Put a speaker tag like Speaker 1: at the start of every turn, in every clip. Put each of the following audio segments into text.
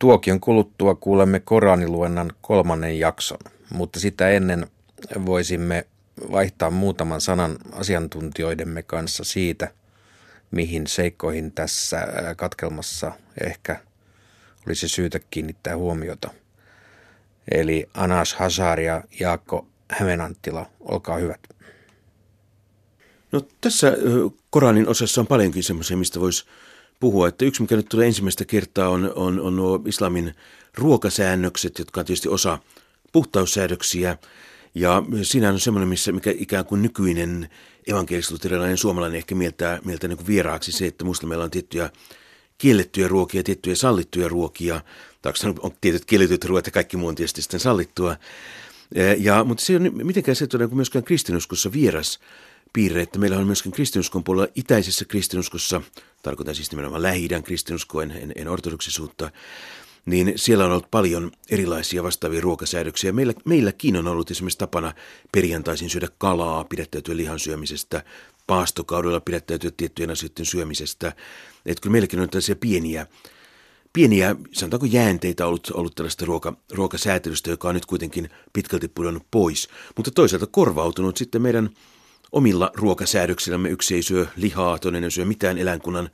Speaker 1: Tuokion kuluttua kuulemme Koraniluennan kolmannen jakson, mutta sitä ennen voisimme vaihtaa muutaman sanan asiantuntijoidemme kanssa siitä, mihin seikkoihin tässä katkelmassa ehkä olisi syytä kiinnittää huomiota. Eli Anas Hazar ja Jaakko Hämeenanttila, olkaa hyvät.
Speaker 2: No tässä Koranin osassa on paljonkin semmoisia, mistä voisi puhua. Että yksi, mikä nyt tulee ensimmäistä kertaa, on, on, on nuo islamin ruokasäännökset, jotka on tietysti osa puhtaussäädöksiä. Ja siinä on semmoinen, missä, mikä ikään kuin nykyinen evankelisluterilainen suomalainen ehkä mieltää, mieltää niin kuin vieraaksi se, että muslimeilla on tiettyjä kiellettyjä ruokia, tiettyjä sallittuja ruokia. Tai on tietyt kielletyt ruoat ja kaikki muu on tietysti sitten sallittua. Ja, mutta se on mitenkään se, että on myöskään kristinuskossa vieras piirre, että meillä on myöskin kristinuskon puolella itäisessä kristinuskossa, tarkoitan siis nimenomaan lähi-idän kristinuskoa, en, en ortodoksisuutta, niin siellä on ollut paljon erilaisia vastaavia ruokasäädöksiä. Meillä, meilläkin on ollut esimerkiksi tapana perjantaisin syödä kalaa, pidättäytyä lihan syömisestä, paastokaudella pidättäytyä tiettyjen asioiden syömisestä. Että kyllä meilläkin on tällaisia pieniä, pieniä sanotaanko jäänteitä ollut, ollut tällaista ruoka, ruokasäätelystä, joka on nyt kuitenkin pitkälti pudonnut pois. Mutta toisaalta korvautunut sitten meidän omilla ruokasäädöksillämme. Yksi ei syö lihaa, toinen ei syö mitään eläinkunnan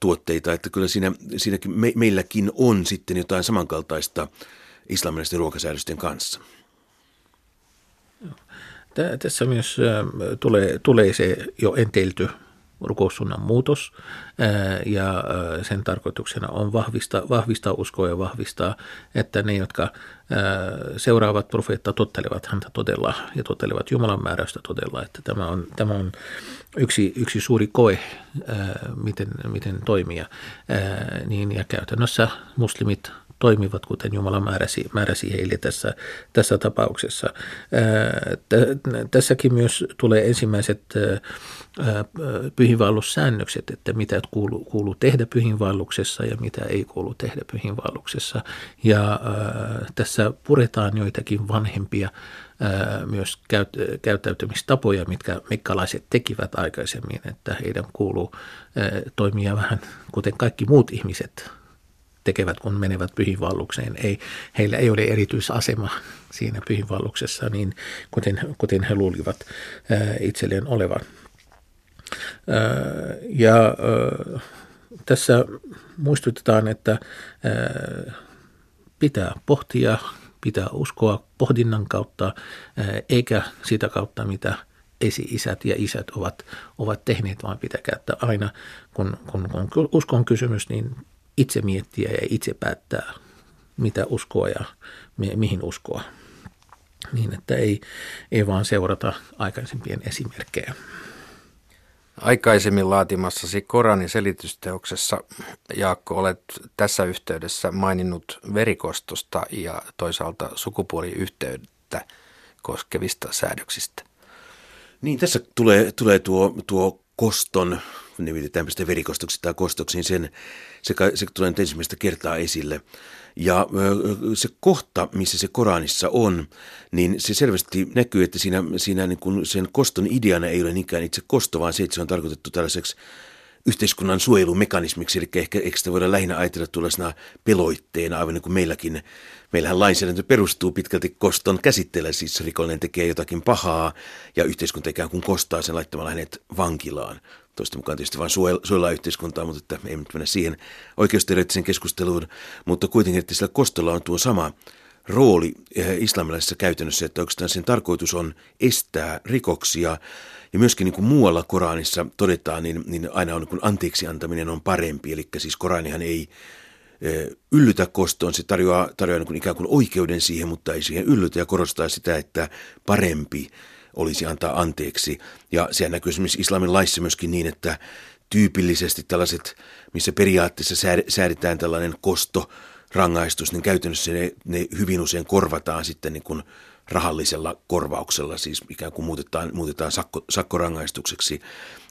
Speaker 2: tuotteita. Että kyllä siinä, siinäkin me, meilläkin on sitten jotain samankaltaista islamilaisten ruokasäädösten kanssa.
Speaker 3: Tässä myös tulee, tulee se jo enteilty rukoussunnan muutos ja sen tarkoituksena on vahvistaa, vahvistaa uskoa ja vahvistaa, että ne, jotka seuraavat profeetta tottelevat häntä todella ja tottelevat Jumalan määräystä todella, että tämä on, tämä on yksi, yksi suuri koe, miten, miten toimia, niin ja käytännössä muslimit toimivat, kuten Jumala määräsi, määräsi heille tässä, tässä tapauksessa. Tässäkin myös tulee ensimmäiset pyhinvaellussäännökset, että mitä kuuluu, kuuluu tehdä pyhinvaelluksessa ja mitä ei kuulu tehdä pyhinvaelluksessa. Ja tässä puretaan joitakin vanhempia myös käyttäytymistapoja, mitkä mekkalaiset tekivät aikaisemmin, että heidän kuuluu toimia vähän kuten kaikki muut ihmiset tekevät, kun menevät pyhinvallukseen. Ei, heillä ei ole erityisasema siinä pyhinvalluksessa, niin kuten, kuten he luulivat ää, itselleen olevan. Ää, ja ää, tässä muistutetaan, että ää, pitää pohtia, pitää uskoa pohdinnan kautta, eikä sitä kautta, mitä esi-isät ja isät ovat, ovat tehneet, vaan pitää käyttää aina, kun, kun, kun uskon kysymys, niin itse miettiä ja itse päättää, mitä uskoa ja mi- mihin uskoa. Niin, että ei, ei vaan seurata aikaisempien esimerkkejä.
Speaker 1: Aikaisemmin laatimassasi Koranin selitysteoksessa, Jaakko, olet tässä yhteydessä maininnut verikostosta ja toisaalta sukupuoliyhteyttä koskevista säädöksistä.
Speaker 2: Niin, tässä tulee, tulee tuo, tuo koston, nimitetään sitä verikostoksi tai kostoksi, niin sen, se, se tulee nyt ensimmäistä kertaa esille. Ja se kohta, missä se Koranissa on, niin se selvästi näkyy, että siinä, siinä niin kuin sen koston ideana ei ole niinkään itse kosto, vaan se, että se on tarkoitettu tällaiseksi yhteiskunnan suojelumekanismiksi, eli ehkä, ehkä sitä voidaan lähinnä ajatella tuollaisena peloitteena, aivan niin kuin meilläkin. Meillähän lainsäädäntö perustuu pitkälti koston käsitteelle, siis rikollinen tekee jotakin pahaa ja yhteiskunta ikään kuin kostaa sen laittamalla hänet vankilaan. Toista mukaan tietysti vain suojellaan yhteiskuntaa, mutta että ei nyt mennä siihen oikeusteoreettiseen keskusteluun, mutta kuitenkin, että sillä kostolla on tuo sama rooli eh, islamilaisessa käytännössä, että oikeastaan sen tarkoitus on estää rikoksia. Ja myöskin niin kuin muualla Koranissa todetaan, niin, niin aina on niin kuin anteeksi antaminen on parempi. Eli siis Koranihan ei e, yllytä kostoon, se tarjoaa, tarjoaa niin kuin ikään kuin oikeuden siihen, mutta ei siihen yllytä ja korostaa sitä, että parempi olisi antaa anteeksi. Ja sehän näkyy esimerkiksi islamin laissa myöskin niin, että tyypillisesti tällaiset, missä periaatteessa säädetään tällainen kosto, rangaistus, niin käytännössä ne, ne hyvin usein korvataan sitten niin kuin rahallisella korvauksella, siis ikään kuin muutetaan, muutetaan sakko, sakkorangaistukseksi.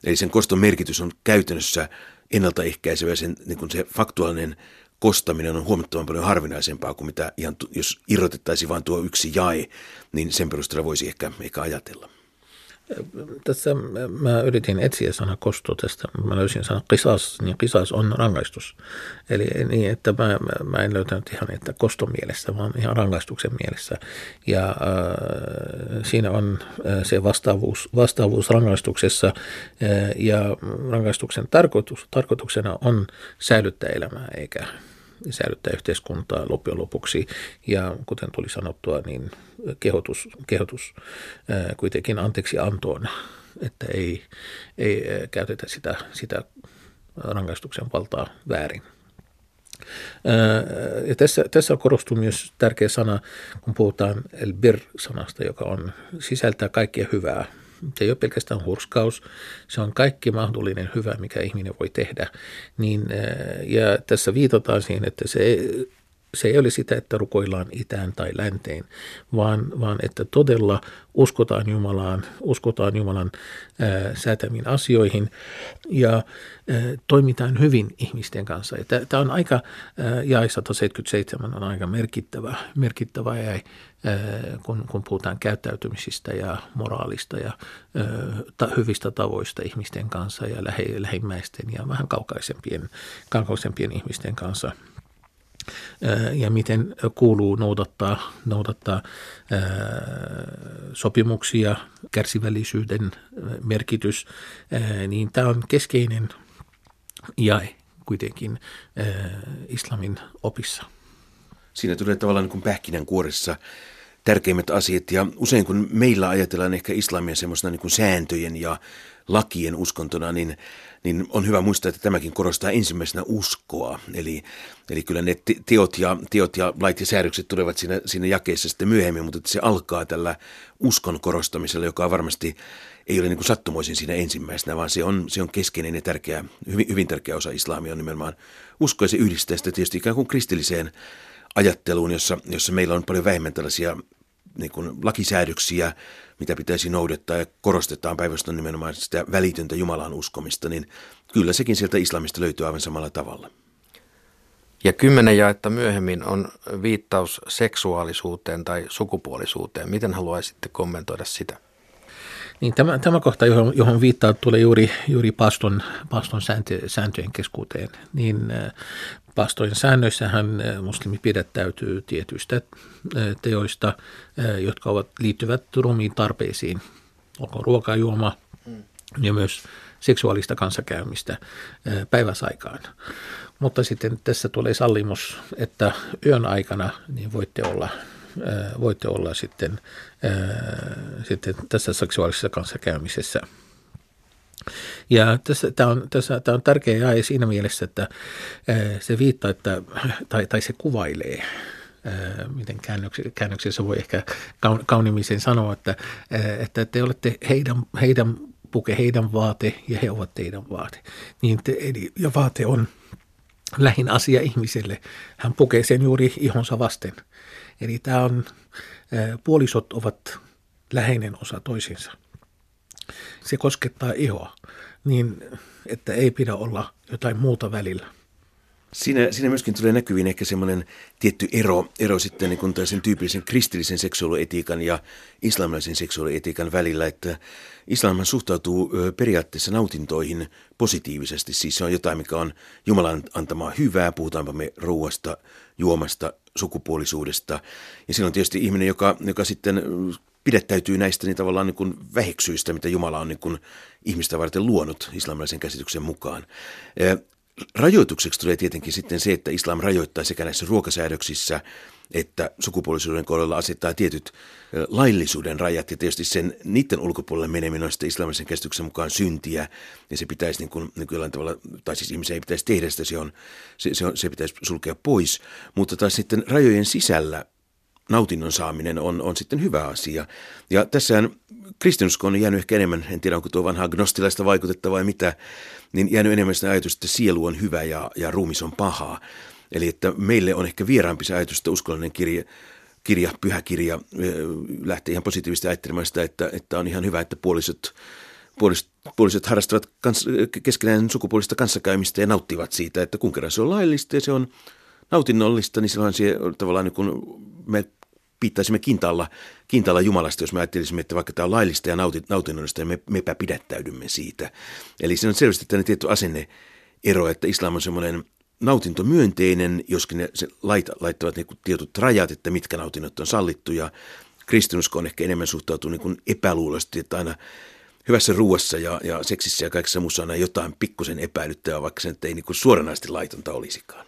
Speaker 2: Eli sen koston merkitys on käytännössä ennaltaehkäisevä, sen, niin kuin se faktuaalinen kostaminen on huomattavan paljon harvinaisempaa kuin mitä ihan, jos irrotettaisiin vain tuo yksi jae, niin sen perusteella voisi ehkä, ehkä ajatella.
Speaker 3: Tässä mä yritin etsiä sana kosto tästä. Mä löysin sana kisas, niin kisas on rangaistus. Eli niin, että mä, mä en löytänyt ihan että koston mielessä, vaan ihan rangaistuksen mielessä. Ja äh, siinä on äh, se vastaavuus, vastaavuus rangaistuksessa äh, ja rangaistuksen tarkoitus, tarkoituksena on säilyttää elämää eikä säilyttää yhteiskuntaa loppujen lopuksi. Ja kuten tuli sanottua, niin kehotus, kehotus kuitenkin anteeksi antoon, että ei, ei käytetä sitä, sitä rangaistuksen valtaa väärin. Ja tässä, tässä korostuu myös tärkeä sana, kun puhutaan el bir-sanasta, joka on, sisältää kaikkea hyvää, se ei ole pelkästään hurskaus, se on kaikki mahdollinen hyvä, mikä ihminen voi tehdä. Niin, ja tässä viitataan siihen, että se se ei ole sitä, että rukoillaan itään tai länteen, vaan, vaan että todella uskotaan Jumalaan, uskotaan Jumalan ää, säätämiin asioihin ja ää, toimitaan hyvin ihmisten kanssa. Tämä on aika, ää, jae 177 on aika merkittävä, merkittävä ää, kun, kun puhutaan käyttäytymisistä ja moraalista ja ää, ta, hyvistä tavoista ihmisten kanssa ja lähe, lähimmäisten ja vähän kaukaisempien, kaukaisempien ihmisten kanssa – ja miten kuuluu noudattaa, noudattaa sopimuksia, kärsivällisyyden merkitys, niin tämä on keskeinen jae kuitenkin islamin opissa.
Speaker 2: Siinä tulee tavallaan niin kuin kuoressa tärkeimmät asiat ja usein kun meillä ajatellaan ehkä islamia semmoisena niin sääntöjen ja lakien uskontona, niin, niin on hyvä muistaa, että tämäkin korostaa ensimmäisenä uskoa. Eli, eli kyllä ne teot ja, teot ja lait ja säädökset tulevat siinä, siinä jakeessa sitten myöhemmin, mutta se alkaa tällä uskon korostamisella, joka varmasti ei ole niin kuin sattumoisin siinä ensimmäisenä, vaan se on, se on keskeinen ja tärkeä, hyvin, hyvin tärkeä osa islamia on nimenomaan usko ja se yhdistää sitä tietysti ikään kuin kristilliseen ajatteluun, jossa, jossa meillä on paljon vähemmän tällaisia niin kuin lakisäädöksiä, mitä pitäisi noudattaa ja korostetaan päivästön nimenomaan sitä välitöntä Jumalan uskomista, niin kyllä sekin sieltä islamista löytyy aivan samalla tavalla.
Speaker 1: Ja kymmenen jaetta myöhemmin on viittaus seksuaalisuuteen tai sukupuolisuuteen. Miten haluaisitte kommentoida sitä?
Speaker 3: Niin tämä, tämä kohta, johon, johon viittaa, tulee juuri, juuri paston, paston sääntö, sääntöjen keskuuteen. Niin Pastojen säännöissähän eh, muslimi pidättäytyy tietyistä eh, teoista, jotka ovat, liittyvät ruumiin tarpeisiin, onko ruoka, juoma ja myös seksuaalista kanssakäymistä päiväsaikaan. Mutta sitten tässä tulee sallimus, että yön aikana niin voitte olla, voitte olla sitten, sitten tässä seksuaalisessa kanssakäymisessä – ja tässä, tämä, on, tässä, tämä on tärkeä jae siinä mielessä, että se viittaa, että, tai, tai se kuvailee miten käännöksessä voi ehkä kaunimisen sanoa, että, että te olette heidän, heidän puke, heidän vaate ja he ovat teidän vaate. Niin te, eli, ja vaate on lähin asia ihmiselle. Hän pukee sen juuri ihonsa vasten. Eli tämä on, puolisot ovat läheinen osa toisinsa se koskettaa ihoa, niin että ei pidä olla jotain muuta välillä.
Speaker 2: Siinä, siinä myöskin tulee näkyviin ehkä semmoinen tietty ero, ero sitten niin sen tyypillisen kristillisen seksuaalietiikan ja islamilaisen seksuaalietiikan välillä, että islam suhtautuu periaatteessa nautintoihin positiivisesti. Siis se on jotain, mikä on Jumalan antamaa hyvää, puhutaanpa me ruuasta, juomasta, sukupuolisuudesta. Ja silloin tietysti ihminen, joka, joka sitten pidettäytyy näistä niin tavallaan niin kuin väheksyistä, mitä Jumala on niin kuin ihmistä varten luonut islamilaisen käsityksen mukaan. Rajoitukseksi tulee tietenkin sitten se, että islam rajoittaa sekä näissä ruokasäädöksissä että sukupuolisuuden kohdalla asettaa tietyt laillisuuden rajat. Ja tietysti sen niiden ulkopuolelle meneminen on sitten islamisen käsityksen mukaan syntiä. Ja se pitäisi niin kuin, kuin tavalla, tai siis ihmisen ei pitäisi tehdä sitä, se, on, se, se, on, se pitäisi sulkea pois, mutta taas sitten rajojen sisällä nautinnon saaminen on, on sitten hyvä asia. Ja tässähän kristinusko on jäänyt ehkä enemmän, en tiedä onko tuo vanha gnostilaista vaikutetta vai mitä, niin jäänyt enemmän sitä ajatus, että sielu on hyvä ja, ja ruumis on pahaa. Eli että meille on ehkä vieraampi se ajatus, että uskollinen kirja, kirja pyhä kirja lähtee ihan positiivisesti ajattelemaan sitä, että, että on ihan hyvä, että puolisot, puolisot, puolisot harrastavat kans, keskenään sukupuolista kanssakäymistä ja nauttivat siitä, että kun kerran se on laillista ja se on nautinnollista, niin silloin se tavallaan niin kuin me piittaisimme kintaalla, kintaalla Jumalasta, jos me ajattelisimme, että vaikka tämä on laillista ja nautinnollista, niin me, mepä pidättäydymme siitä. Eli se on selvästi tämmöinen tietty asenne ero, että islam on semmoinen nautintomyönteinen, joskin ne se lait, laittavat niin tietyt rajat, että mitkä nautinnot on sallittu, ja kristinusko on ehkä enemmän suhtautuu niin epäluuloisesti, että aina hyvässä ruuassa ja, ja seksissä ja kaikessa muussa on jotain pikkusen epäilyttävää, vaikka se ei niin suoranaisesti laitonta olisikaan.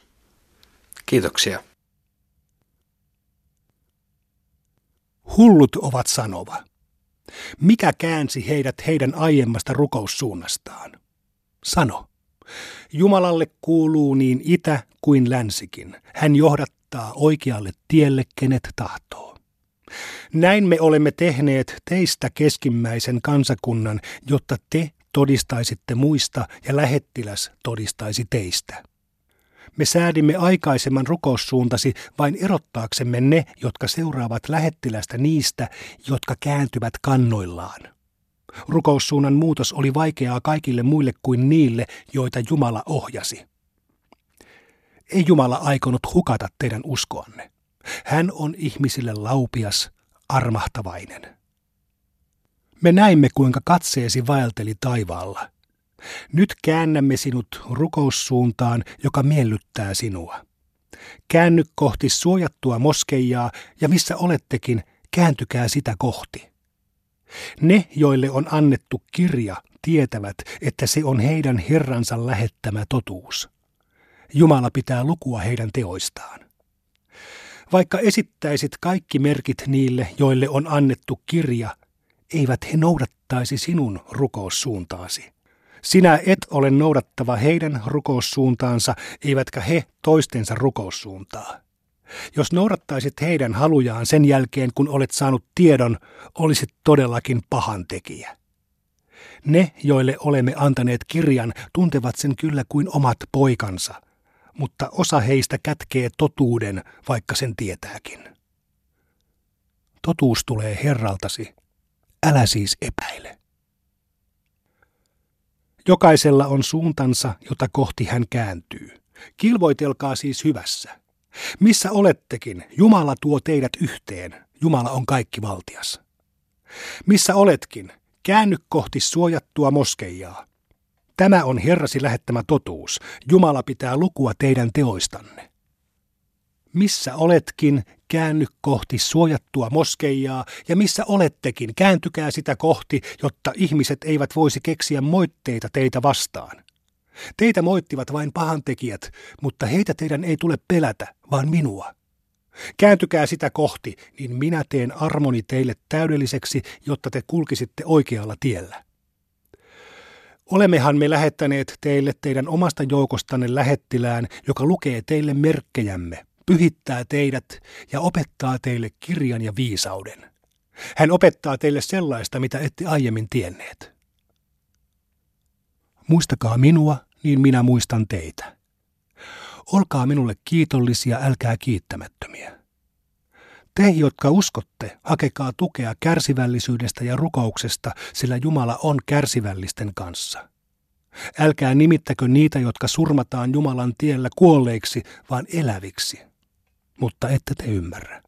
Speaker 1: Kiitoksia.
Speaker 4: Hullut ovat sanova. Mikä käänsi heidät heidän aiemmasta rukoussuunnastaan? Sano. Jumalalle kuuluu niin itä kuin länsikin. Hän johdattaa oikealle tielle, kenet tahtoo. Näin me olemme tehneet teistä keskimmäisen kansakunnan, jotta te todistaisitte muista ja lähettiläs todistaisi teistä. Me säädimme aikaisemman rukoussuuntasi vain erottaaksemme ne, jotka seuraavat lähettilästä niistä, jotka kääntyvät kannoillaan. Rukoussuunnan muutos oli vaikeaa kaikille muille kuin niille, joita Jumala ohjasi. Ei Jumala aikonut hukata teidän uskoanne. Hän on ihmisille laupias, armahtavainen. Me näimme, kuinka katseesi vaelteli taivaalla. Nyt käännämme sinut rukoussuuntaan, joka miellyttää sinua. Käänny kohti suojattua moskeijaa ja missä olettekin, kääntykää sitä kohti. Ne, joille on annettu kirja, tietävät, että se on heidän Herransa lähettämä totuus. Jumala pitää lukua heidän teoistaan. Vaikka esittäisit kaikki merkit niille, joille on annettu kirja, eivät he noudattaisi sinun rukoussuuntaasi. Sinä et ole noudattava heidän rukoussuuntaansa, eivätkä he toistensa rukoussuuntaa. Jos noudattaisit heidän halujaan sen jälkeen, kun olet saanut tiedon, olisit todellakin pahan tekijä. Ne, joille olemme antaneet kirjan, tuntevat sen kyllä kuin omat poikansa, mutta osa heistä kätkee totuuden, vaikka sen tietääkin. Totuus tulee Herraltasi, älä siis epäile. Jokaisella on suuntansa, jota kohti hän kääntyy. Kilvoitelkaa siis hyvässä. Missä olettekin, Jumala tuo teidät yhteen. Jumala on kaikki valtias. Missä oletkin, käänny kohti suojattua moskeijaa. Tämä on Herrasi lähettämä totuus. Jumala pitää lukua teidän teoistanne. Missä oletkin, käänny kohti suojattua moskeijaa, ja missä olettekin, kääntykää sitä kohti, jotta ihmiset eivät voisi keksiä moitteita teitä vastaan. Teitä moittivat vain pahantekijät, mutta heitä teidän ei tule pelätä, vaan minua. Kääntykää sitä kohti, niin minä teen armoni teille täydelliseksi, jotta te kulkisitte oikealla tiellä. Olemmehan me lähettäneet teille teidän omasta joukostanne lähettilään, joka lukee teille merkkejämme, pyhittää teidät ja opettaa teille kirjan ja viisauden. Hän opettaa teille sellaista, mitä ette aiemmin tienneet. Muistakaa minua, niin minä muistan teitä. Olkaa minulle kiitollisia, älkää kiittämättömiä. Te, jotka uskotte, hakekaa tukea kärsivällisyydestä ja rukouksesta, sillä Jumala on kärsivällisten kanssa. Älkää nimittäkö niitä, jotka surmataan Jumalan tiellä kuolleiksi, vaan eläviksi. Mutta ette te ymmärrä.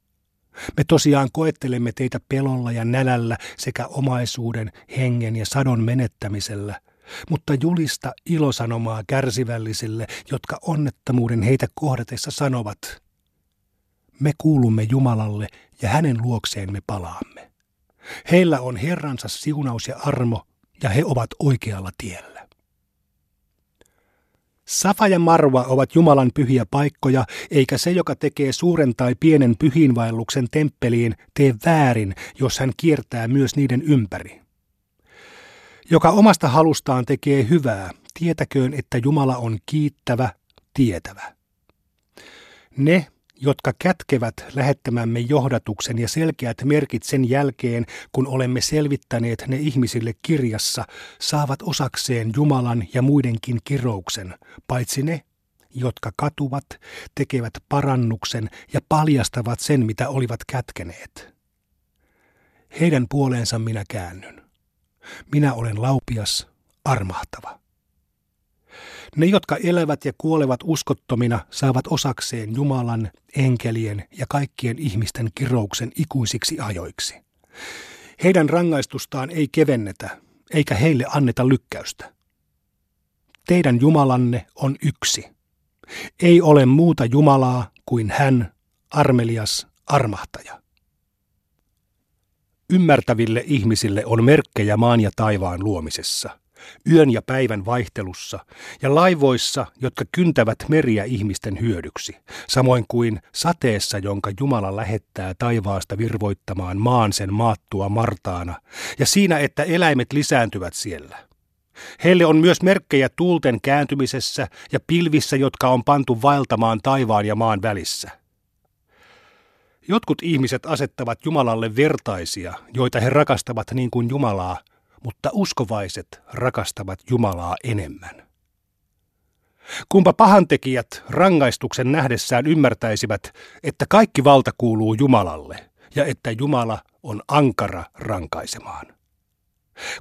Speaker 4: Me tosiaan koettelemme teitä pelolla ja nälällä sekä omaisuuden, hengen ja sadon menettämisellä, mutta julista ilosanomaa kärsivällisille, jotka onnettomuuden heitä kohdatessa sanovat – me kuulumme Jumalalle ja hänen luokseen me palaamme. Heillä on Herransa siunaus ja armo, ja he ovat oikealla tiellä. Safa ja Marva ovat Jumalan pyhiä paikkoja, eikä se, joka tekee suuren tai pienen pyhiinvaelluksen temppeliin, tee väärin, jos hän kiertää myös niiden ympäri. Joka omasta halustaan tekee hyvää, tietäköön, että Jumala on kiittävä, tietävä. Ne, jotka kätkevät lähettämämme johdatuksen ja selkeät merkit sen jälkeen, kun olemme selvittäneet ne ihmisille kirjassa, saavat osakseen Jumalan ja muidenkin kirouksen, paitsi ne, jotka katuvat, tekevät parannuksen ja paljastavat sen, mitä olivat kätkeneet. Heidän puoleensa minä käännyn. Minä olen laupias, armahtava. Ne, jotka elävät ja kuolevat uskottomina, saavat osakseen Jumalan, enkelien ja kaikkien ihmisten kirouksen ikuisiksi ajoiksi. Heidän rangaistustaan ei kevennetä, eikä heille anneta lykkäystä. Teidän Jumalanne on yksi. Ei ole muuta Jumalaa kuin hän, armelias armahtaja. Ymmärtäville ihmisille on merkkejä maan ja taivaan luomisessa, yön ja päivän vaihtelussa ja laivoissa, jotka kyntävät meriä ihmisten hyödyksi, samoin kuin sateessa, jonka Jumala lähettää taivaasta virvoittamaan maan sen maattua martaana, ja siinä, että eläimet lisääntyvät siellä. Heille on myös merkkejä tuulten kääntymisessä ja pilvissä, jotka on pantu vaeltamaan taivaan ja maan välissä. Jotkut ihmiset asettavat Jumalalle vertaisia, joita he rakastavat niin kuin Jumalaa, mutta uskovaiset rakastavat Jumalaa enemmän. Kumpa pahantekijät rangaistuksen nähdessään ymmärtäisivät, että kaikki valta kuuluu Jumalalle ja että Jumala on ankara rankaisemaan.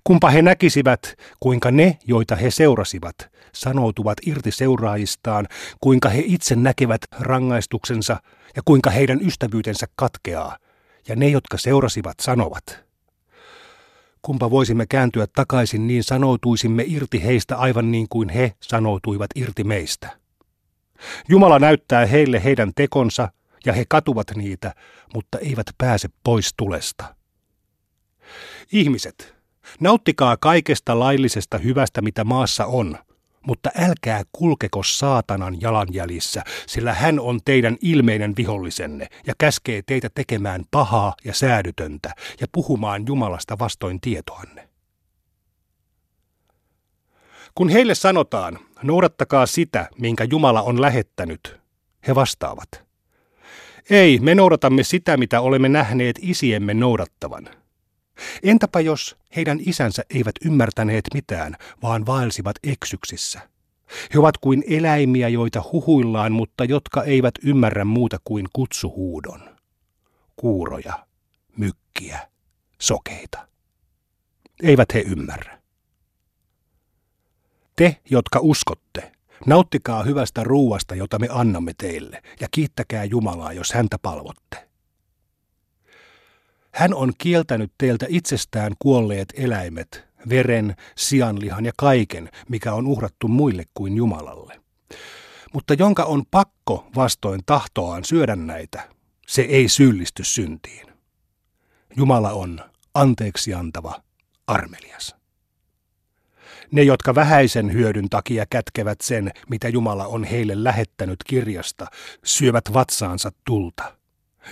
Speaker 4: Kumpa he näkisivät, kuinka ne, joita he seurasivat, sanoutuvat irti seuraajistaan, kuinka he itse näkevät rangaistuksensa ja kuinka heidän ystävyytensä katkeaa, ja ne, jotka seurasivat, sanovat. Kumpa voisimme kääntyä takaisin, niin sanoutuisimme irti heistä aivan niin kuin he sanoutuivat irti meistä. Jumala näyttää heille heidän tekonsa, ja he katuvat niitä, mutta eivät pääse pois tulesta. Ihmiset, Nauttikaa kaikesta laillisesta hyvästä, mitä maassa on, mutta älkää kulkeko saatanan jalanjäljissä, sillä hän on teidän ilmeinen vihollisenne ja käskee teitä tekemään pahaa ja säädytöntä ja puhumaan Jumalasta vastoin tietoanne. Kun heille sanotaan, noudattakaa sitä, minkä Jumala on lähettänyt, he vastaavat. Ei, me noudatamme sitä, mitä olemme nähneet isiemme noudattavan – Entäpä jos heidän isänsä eivät ymmärtäneet mitään, vaan vaelsivat eksyksissä? He ovat kuin eläimiä, joita huhuillaan, mutta jotka eivät ymmärrä muuta kuin kutsuhuudon. Kuuroja, mykkiä, sokeita. Eivät he ymmärrä. Te, jotka uskotte, nauttikaa hyvästä ruuasta, jota me annamme teille, ja kiittäkää Jumalaa, jos häntä palvotte. Hän on kieltänyt teiltä itsestään kuolleet eläimet, veren, sianlihan ja kaiken, mikä on uhrattu muille kuin Jumalalle. Mutta jonka on pakko vastoin tahtoaan syödä näitä, se ei syyllisty syntiin. Jumala on anteeksi antava, armelias. Ne, jotka vähäisen hyödyn takia kätkevät sen, mitä Jumala on heille lähettänyt kirjasta, syövät vatsaansa tulta.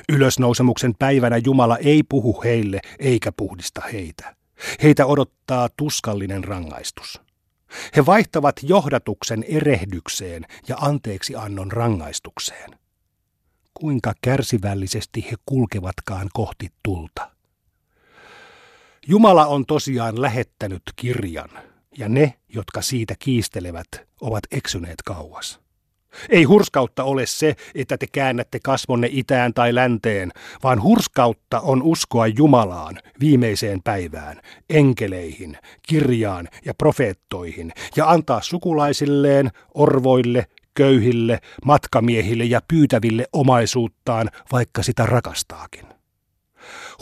Speaker 4: Ylösnousemuksen päivänä Jumala ei puhu heille eikä puhdista heitä. Heitä odottaa tuskallinen rangaistus. He vaihtavat johdatuksen erehdykseen ja anteeksi annon rangaistukseen. Kuinka kärsivällisesti he kulkevatkaan kohti tulta. Jumala on tosiaan lähettänyt kirjan, ja ne, jotka siitä kiistelevät, ovat eksyneet kauas. Ei hurskautta ole se, että te käännätte kasvonne itään tai länteen, vaan hurskautta on uskoa Jumalaan, viimeiseen päivään, enkeleihin, kirjaan ja profeettoihin, ja antaa sukulaisilleen, orvoille, köyhille, matkamiehille ja pyytäville omaisuuttaan, vaikka sitä rakastaakin.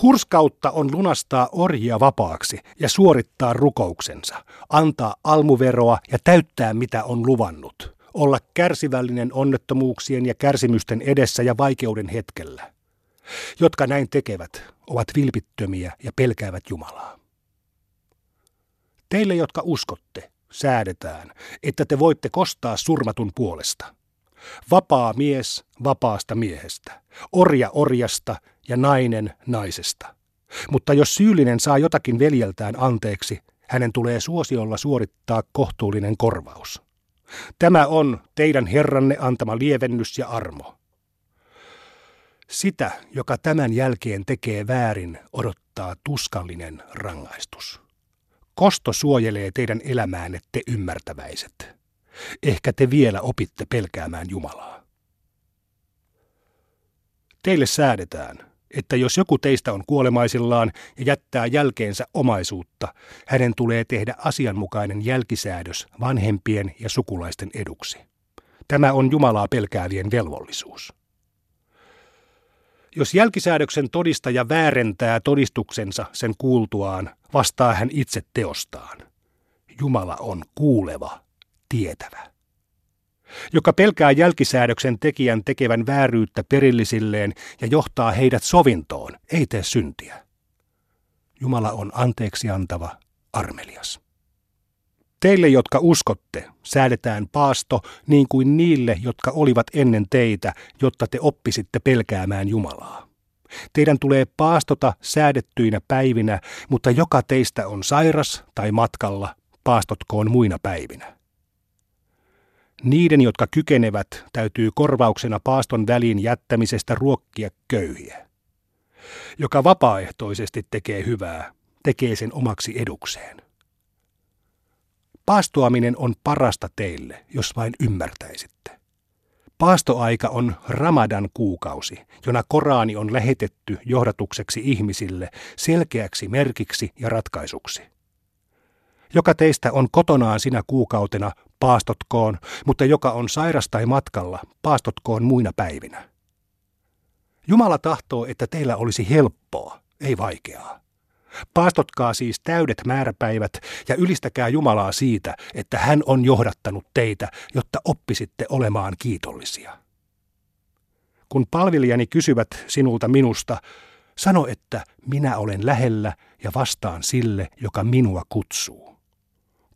Speaker 4: Hurskautta on lunastaa orjia vapaaksi ja suorittaa rukouksensa, antaa almuveroa ja täyttää mitä on luvannut olla kärsivällinen onnettomuuksien ja kärsimysten edessä ja vaikeuden hetkellä. Jotka näin tekevät, ovat vilpittömiä ja pelkäävät Jumalaa. Teille, jotka uskotte, säädetään, että te voitte kostaa surmatun puolesta. Vapaa mies vapaasta miehestä, orja orjasta ja nainen naisesta. Mutta jos syyllinen saa jotakin veljeltään anteeksi, hänen tulee suosiolla suorittaa kohtuullinen korvaus. Tämä on teidän Herranne antama lievennys ja armo. Sitä, joka tämän jälkeen tekee väärin, odottaa tuskallinen rangaistus. Kosto suojelee teidän elämäänne te ymmärtäväiset. Ehkä te vielä opitte pelkäämään Jumalaa. Teille säädetään, että jos joku teistä on kuolemaisillaan ja jättää jälkeensä omaisuutta, hänen tulee tehdä asianmukainen jälkisäädös vanhempien ja sukulaisten eduksi. Tämä on Jumalaa pelkäävien velvollisuus. Jos jälkisäädöksen todistaja väärentää todistuksensa sen kuultuaan, vastaa hän itse teostaan. Jumala on kuuleva, tietävä. Joka pelkää jälkisäädöksen tekijän tekevän vääryyttä perillisilleen ja johtaa heidät sovintoon, ei tee syntiä. Jumala on anteeksi antava, armelias. Teille, jotka uskotte, säädetään paasto niin kuin niille, jotka olivat ennen teitä, jotta te oppisitte pelkäämään Jumalaa. Teidän tulee paastota säädettyinä päivinä, mutta joka teistä on sairas tai matkalla, paastotkoon muina päivinä. Niiden, jotka kykenevät, täytyy korvauksena paaston väliin jättämisestä ruokkia köyhiä. Joka vapaaehtoisesti tekee hyvää, tekee sen omaksi edukseen. Paastoaminen on parasta teille, jos vain ymmärtäisitte. Paastoaika on Ramadan kuukausi, jona Koraani on lähetetty johdatukseksi ihmisille, selkeäksi merkiksi ja ratkaisuksi. Joka teistä on kotonaan sinä kuukautena, paastotkoon, mutta joka on sairas tai matkalla, paastotkoon muina päivinä. Jumala tahtoo, että teillä olisi helppoa, ei vaikeaa. Paastotkaa siis täydet määräpäivät ja ylistäkää Jumalaa siitä, että hän on johdattanut teitä, jotta oppisitte olemaan kiitollisia. Kun palvelijani kysyvät sinulta minusta, sano, että minä olen lähellä ja vastaan sille, joka minua kutsuu.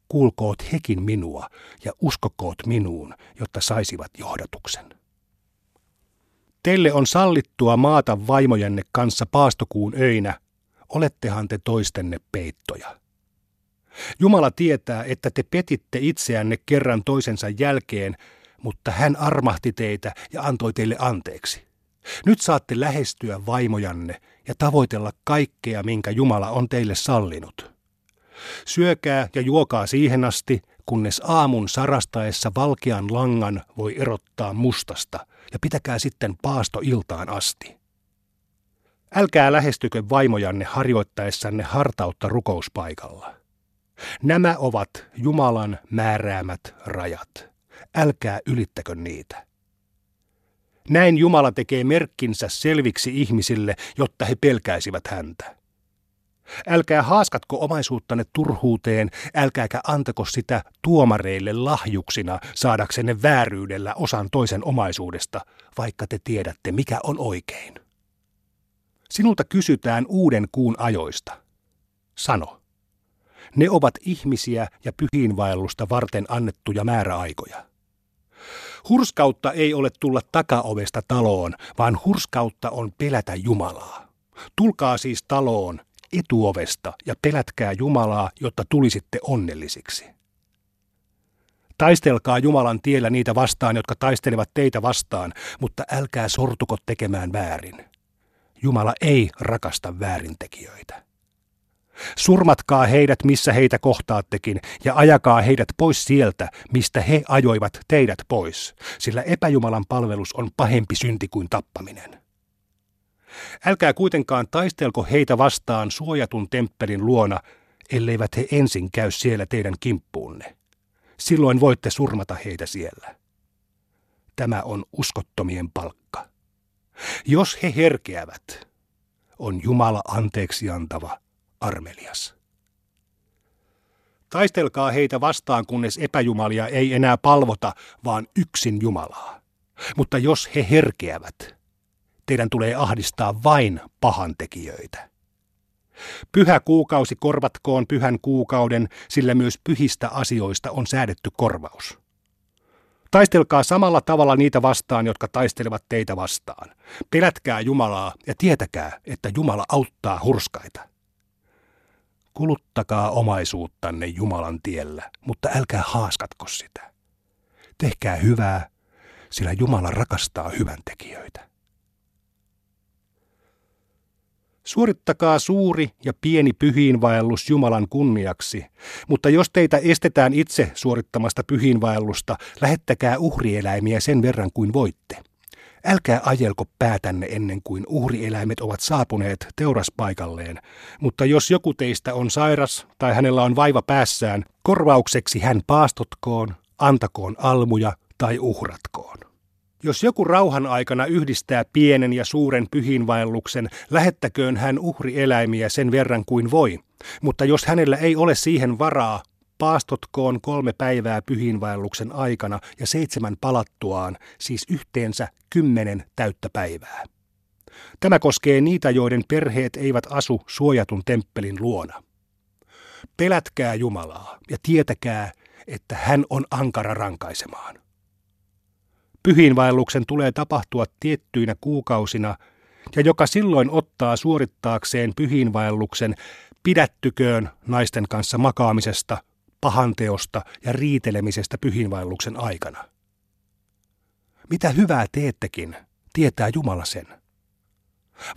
Speaker 4: Kuulkoot hekin minua ja uskokoot minuun, jotta saisivat johdatuksen. Teille on sallittua maata vaimojenne kanssa paastokuun öinä – olettehan te toistenne peittoja. Jumala tietää, että te petitte itseänne kerran toisensa jälkeen, mutta hän armahti teitä ja antoi teille anteeksi. Nyt saatte lähestyä vaimojanne ja tavoitella kaikkea, minkä Jumala on teille sallinut. Syökää ja juokaa siihen asti, kunnes aamun sarastaessa valkean langan voi erottaa mustasta, ja pitäkää sitten paasto iltaan asti. Älkää lähestykö vaimojanne harjoittaessanne hartautta rukouspaikalla. Nämä ovat Jumalan määräämät rajat. Älkää ylittäkö niitä. Näin Jumala tekee merkkinsä selviksi ihmisille, jotta he pelkäisivät häntä. Älkää haaskatko omaisuuttanne turhuuteen, älkääkä antako sitä tuomareille lahjuksina saadaksenne vääryydellä osan toisen omaisuudesta, vaikka te tiedätte, mikä on oikein. Sinulta kysytään uuden kuun ajoista. Sano. Ne ovat ihmisiä ja pyhiinvaellusta varten annettuja määräaikoja. Hurskautta ei ole tulla takaovesta taloon, vaan hurskautta on pelätä Jumalaa. Tulkaa siis taloon etuovesta ja pelätkää Jumalaa, jotta tulisitte onnellisiksi. Taistelkaa Jumalan tiellä niitä vastaan, jotka taistelevat teitä vastaan, mutta älkää sortuko tekemään väärin. Jumala ei rakasta väärintekijöitä. Surmatkaa heidät, missä heitä kohtaattekin, ja ajakaa heidät pois sieltä, mistä he ajoivat teidät pois, sillä epäjumalan palvelus on pahempi synti kuin tappaminen. Älkää kuitenkaan taistelko heitä vastaan suojatun temppelin luona, elleivät he ensin käy siellä teidän kimppuunne. Silloin voitte surmata heitä siellä. Tämä on uskottomien palkka. Jos he herkeävät, on Jumala anteeksi antava, armelias. Taistelkaa heitä vastaan, kunnes epäjumalia ei enää palvota, vaan yksin Jumalaa. Mutta jos he herkeävät, teidän tulee ahdistaa vain pahantekijöitä. Pyhä kuukausi korvatkoon pyhän kuukauden, sillä myös pyhistä asioista on säädetty korvaus. Taistelkaa samalla tavalla niitä vastaan, jotka taistelevat teitä vastaan. Pelätkää Jumalaa ja tietäkää, että Jumala auttaa hurskaita. Kuluttakaa omaisuuttanne Jumalan tiellä, mutta älkää haaskatko sitä. Tehkää hyvää, sillä Jumala rakastaa hyvän Suorittakaa suuri ja pieni pyhiinvaellus Jumalan kunniaksi, mutta jos teitä estetään itse suorittamasta pyhiinvaellusta, lähettäkää uhrieläimiä sen verran kuin voitte. Älkää ajelko päätänne ennen kuin uhrieläimet ovat saapuneet teuraspaikalleen, mutta jos joku teistä on sairas tai hänellä on vaiva päässään, korvaukseksi hän paastotkoon, antakoon almuja tai uhratkoon. Jos joku rauhan aikana yhdistää pienen ja suuren pyhinvaelluksen, lähettäköön hän uhrieläimiä sen verran kuin voi. Mutta jos hänellä ei ole siihen varaa, paastotkoon kolme päivää pyhinvaelluksen aikana ja seitsemän palattuaan, siis yhteensä kymmenen täyttä päivää. Tämä koskee niitä, joiden perheet eivät asu suojatun temppelin luona. Pelätkää Jumalaa ja tietäkää, että hän on ankara rankaisemaan. Pyhiinvaelluksen tulee tapahtua tiettyinä kuukausina, ja joka silloin ottaa suorittaakseen pyhiinvaelluksen, pidättyköön naisten kanssa makaamisesta, pahanteosta ja riitelemisestä pyhiinvaelluksen aikana. Mitä hyvää teettekin, tietää Jumala sen.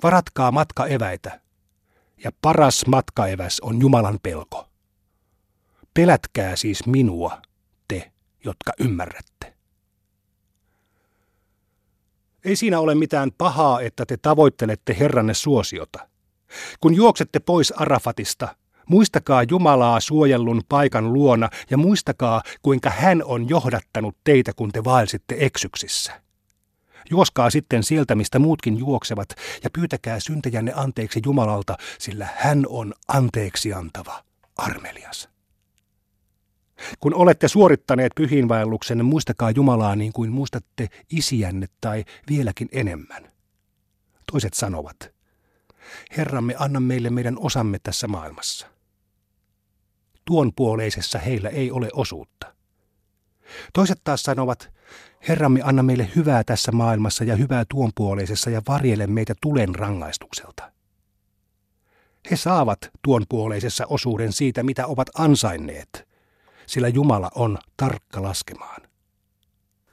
Speaker 4: Varatkaa matkaeväitä, ja paras matkaeväs on Jumalan pelko. Pelätkää siis minua, te, jotka ymmärrätte. Ei siinä ole mitään pahaa, että te tavoittelette Herranne suosiota. Kun juoksette pois Arafatista, muistakaa Jumalaa suojellun paikan luona ja muistakaa, kuinka hän on johdattanut teitä, kun te vaelsitte eksyksissä. Juoskaa sitten sieltä, mistä muutkin juoksevat, ja pyytäkää syntejänne anteeksi Jumalalta, sillä hän on anteeksi antava, armelias. Kun olette suorittaneet pyhiinvaelluksen, muistakaa Jumalaa niin kuin muistatte isiänne tai vieläkin enemmän. Toiset sanovat, Herramme, anna meille meidän osamme tässä maailmassa. Tuon puoleisessa heillä ei ole osuutta. Toiset taas sanovat, Herramme, anna meille hyvää tässä maailmassa ja hyvää tuon puoleisessa ja varjele meitä tulen rangaistukselta. He saavat tuon puoleisessa osuuden siitä, mitä ovat ansainneet – sillä Jumala on tarkka laskemaan.